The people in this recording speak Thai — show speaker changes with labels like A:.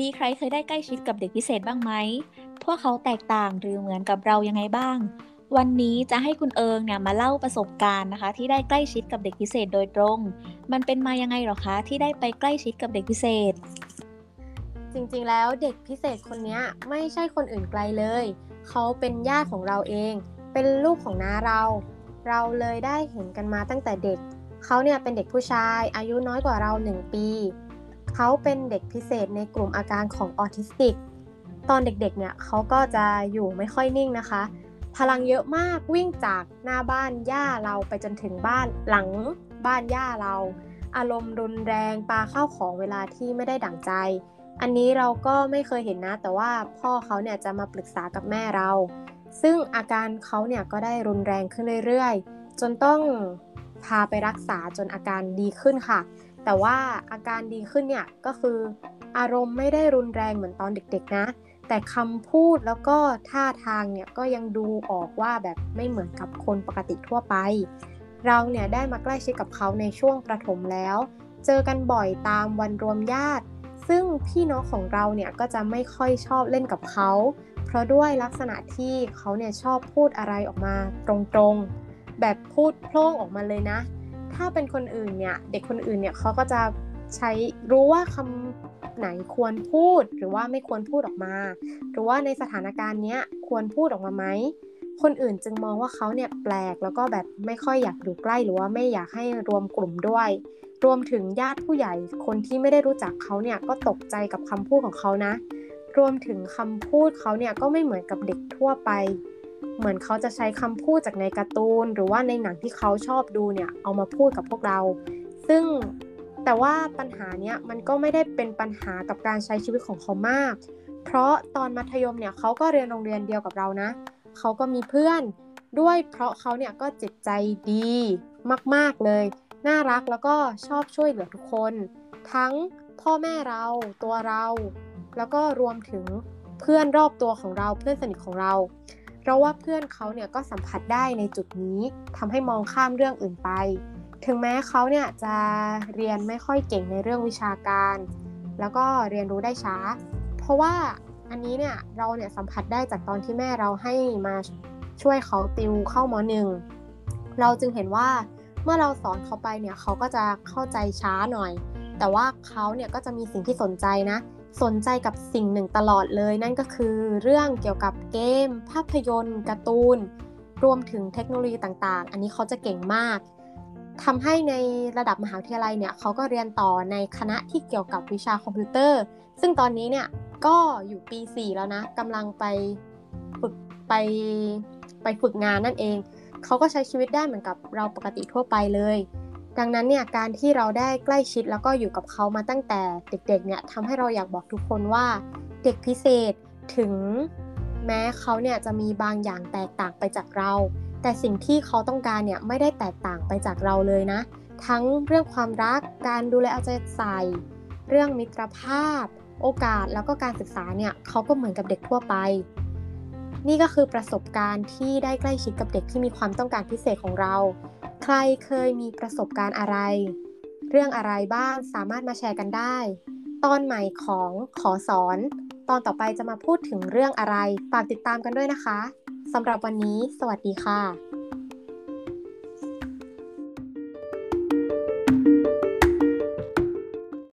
A: มีใครเคยได้ใกล้ชิดกับเด็กพิเศษบ้างไหม พวกเขาแตกต่างหรือเหมือนกับเรายังไงบ้าง วันนี้จะให้คุณเอิงเนี่ยมาเล่าประสบการณ์นะคะ ที่ได้ใกล้ชิดกับเด็กพิเศษโดยตรง มันเป็นมายังไงหรอคะที่ได้ไปใกล้ชิดกับเด็กพิเศษ
B: จริงๆแล้วเด็กพิเศษคนนี้ไม่ใช่คนอื่นไกลเลย เขาเป็นญาติของเราเอง เป็นลูกของน้าเรา เราเลยได้เห็นกันมาตั้งแต่เด็ก เขาเนี่ยเป็นเด็กผู้ชายอายุน้อยกว่าเราหนึ่งปี เขาเป็นเด็กพิเศษในกลุ่มอาการของออทิสติก ตอนเด็กๆเนี่ยเขาก็จะอยู่ไม่ค่อยนิ่งนะคะ พลังเยอะมากวิ่งจากหน้าบ้านย่าเราไปจนถึงบ้านหลังบ้านย่าเรา อารมณ์รุนแรงปาเข้าของเวลาที่ไม่ได้ดั่งใจ อันนี้เราก็ไม่เคยเห็นนะ แต่ว่าพ่อเขาเนี่ยจะมาปรึกษากับแม่เรา ซึ่งอาการเขาเนี่ยก็ได้รุนแรงขึ้นเรื่อยๆ จนต้องพาไปรักษาจนอาการดีขึ้นค่ะ แต่ว่าอาการดีขึ้นเนี่ยก็คืออารมณ์ไม่ได้รุนแรงเหมือนตอนเด็กๆนะ แต่คำพูดแล้วก็ท่าทางเนี่ยก็ยังดูออกว่าแบบไม่เหมือนกับคนปกติทั่วไป เราเนี่ยได้มาใกล้ชิดกับเขาในช่วงประถมแล้ว เจอกันบ่อยตามวันรวมญาติ ซึ่งพี่น้องของเราเนี่ยก็จะไม่ค่อยชอบเล่นกับเขา เพราะด้วยลักษณะที่เขาเนี่ยชอบพูดอะไรออกมาตรงๆ แบบพูดโพล่งออกมาเลยนะ ถ้าเป็นคนอื่นเนี่ย เด็กคนอื่นเนี่ยเขาก็จะใช้รู้ว่าคำไหนควรพูดหรือว่าไม่ควรพูดออกมา หรือว่าในสถานการณ์เนี้ยควรพูดออกมาไหมคนอื่นจึงมองว่าเขาเนี่ยแปลกแล้วก็แบบไม่ค่อยอยากอยู่ใกล้หรือว่าไม่อยากให้รวมกลุ่มด้วย รวมถึงญาติผู้ใหญ่คนที่ไม่ได้รู้จักเขาเนี่ยก็ตกใจกับคำพูดของเขานะ รวมถึงคำพูดเขาเนี่ยก็ไม่เหมือนกับเด็กทั่วไป เหมือนเขาจะใช้คำพูดจากในการ์ตูน หรือว่าในหนังที่เขาชอบดูเนี่ยเอามาพูดกับพวกเรา ซึ่งแต่ว่าปัญหาเนี้ยมันก็ไม่ได้เป็นปัญหากับการใช้ชีวิตของเขามาก เพราะตอนมัธยมเนี่ยเขาก็เรียนโรงเรียนเดียวกับเรานะ เขาก็มีเพื่อนด้วยเพราะเขาเนี่ยก็จิตใจดีมากๆเลย น่ารักแล้วก็ชอบช่วยเหลือทุกคน ทั้งพ่อแม่เราตัวเรา แล้วก็รวมถึงเพื่อนรอบตัวของเราเพื่อนสนิทของเรา ราะว่าเพื่อนเขาเนี่ยก็สัมผัสได้ในจุดนี้ทำให้มองข้ามเรื่องอื่นไป ถึงแม้เขาเนี่ยจะเรียนไม่ค่อยเก่งในเรื่องวิชาการ แล้วก็เรียนรู้ได้ช้า เพราะว่าอันนี้เนี่ยเราเนี่ยสัมผัสได้จากตอนที่แม่เราให้มาช่วยเขาติวเข้ามหนึ่งเราจึงเห็นว่าเมื่อเราสอนเขาไปเนี่ยเขาก็จะเข้าใจช้าหน่อย แต่ว่าเขาเนี่ยก็จะมีสิ่งที่สนใจนะ สนใจกับสิ่งหนึ่งตลอดเลย นั่นก็คือเรื่องเกี่ยวกับเกม ภาพยนตร์การ์ตูน รวมถึงเทคโนโลยีต่างๆ อันนี้เขาจะเก่งมากทำให้ในระดับมหาวิทยาลัยเนี่ยเขาก็เรียนต่อในคณะที่เกี่ยวกับวิชาคอมพิวเตอร์ ซึ่งตอนนี้เนี่ยก็อยู่ปี 4 แล้วนะกำลังไปฝึกไปไปฝึกงานนั่นเอง เขาก็ใช้ชีวิตได้เหมือนกับเราปกติทั่วไปเลย ดังนั้นเนี่ยการที่เราได้ใกล้ชิดแล้วก็อยู่กับเขามาตั้งแต่เด็กๆเนี่ยทำให้เราอยากบอกทุกคนว่าเด็กพิเศษถึงแม้เขาเนี่ยจะมีบางอย่างแตกต่างไปจากเรา แต่สิ่งที่เขาต้องการเนี่ยไม่ได้แตกต่างไปจากเราเลยนะ ทั้งเรื่องความรักการดูแลเอาใจใส่ เรื่องมิตรภาพ โอกาสแล้วก็การศึกษาเนี่ยเขาก็เหมือนกับเด็กทั่วไป นี่ก็คือประสบการณ์ที่ได้ใกล้ชิดกับเด็กที่มีความต้องการพิเศษของเรา ใครเคยมีประสบการณ์อะไร เรื่องอะไรบ้างสามารถมาแชร์กันได้ ตอนใหม่ของขอสอน ตอนต่อไปจะมาพูดถึงเรื่องอะไร ฝากติดตามกันด้วยนะคะสำหรับวันนี้ สวัสดีค่ะ